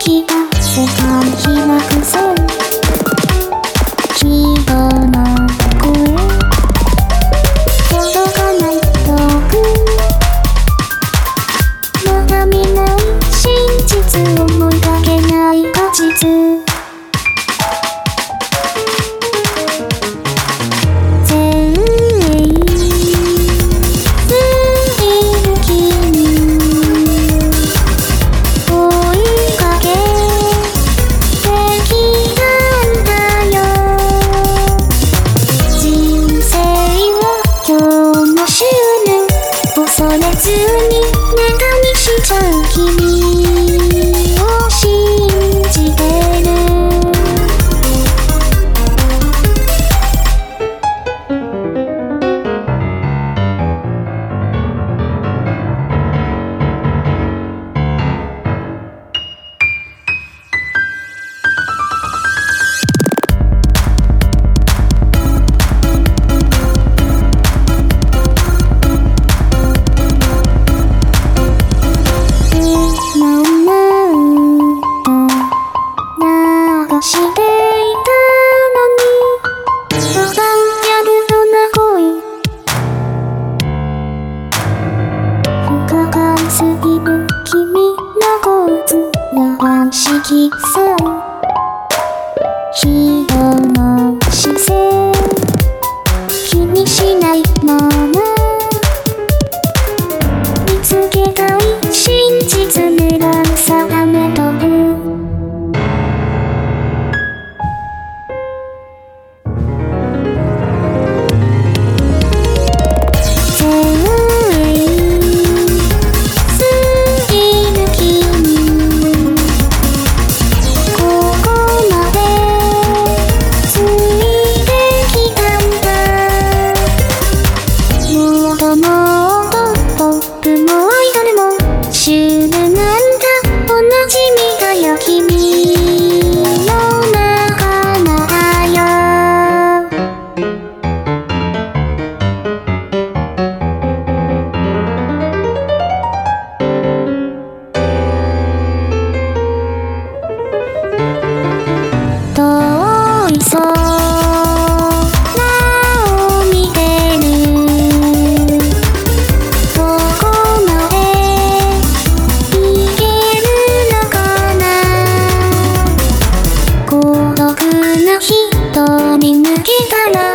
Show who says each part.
Speaker 1: 気がしたなくぞ希望 funky music. きみの君の構図の暗式さん広のよ君たら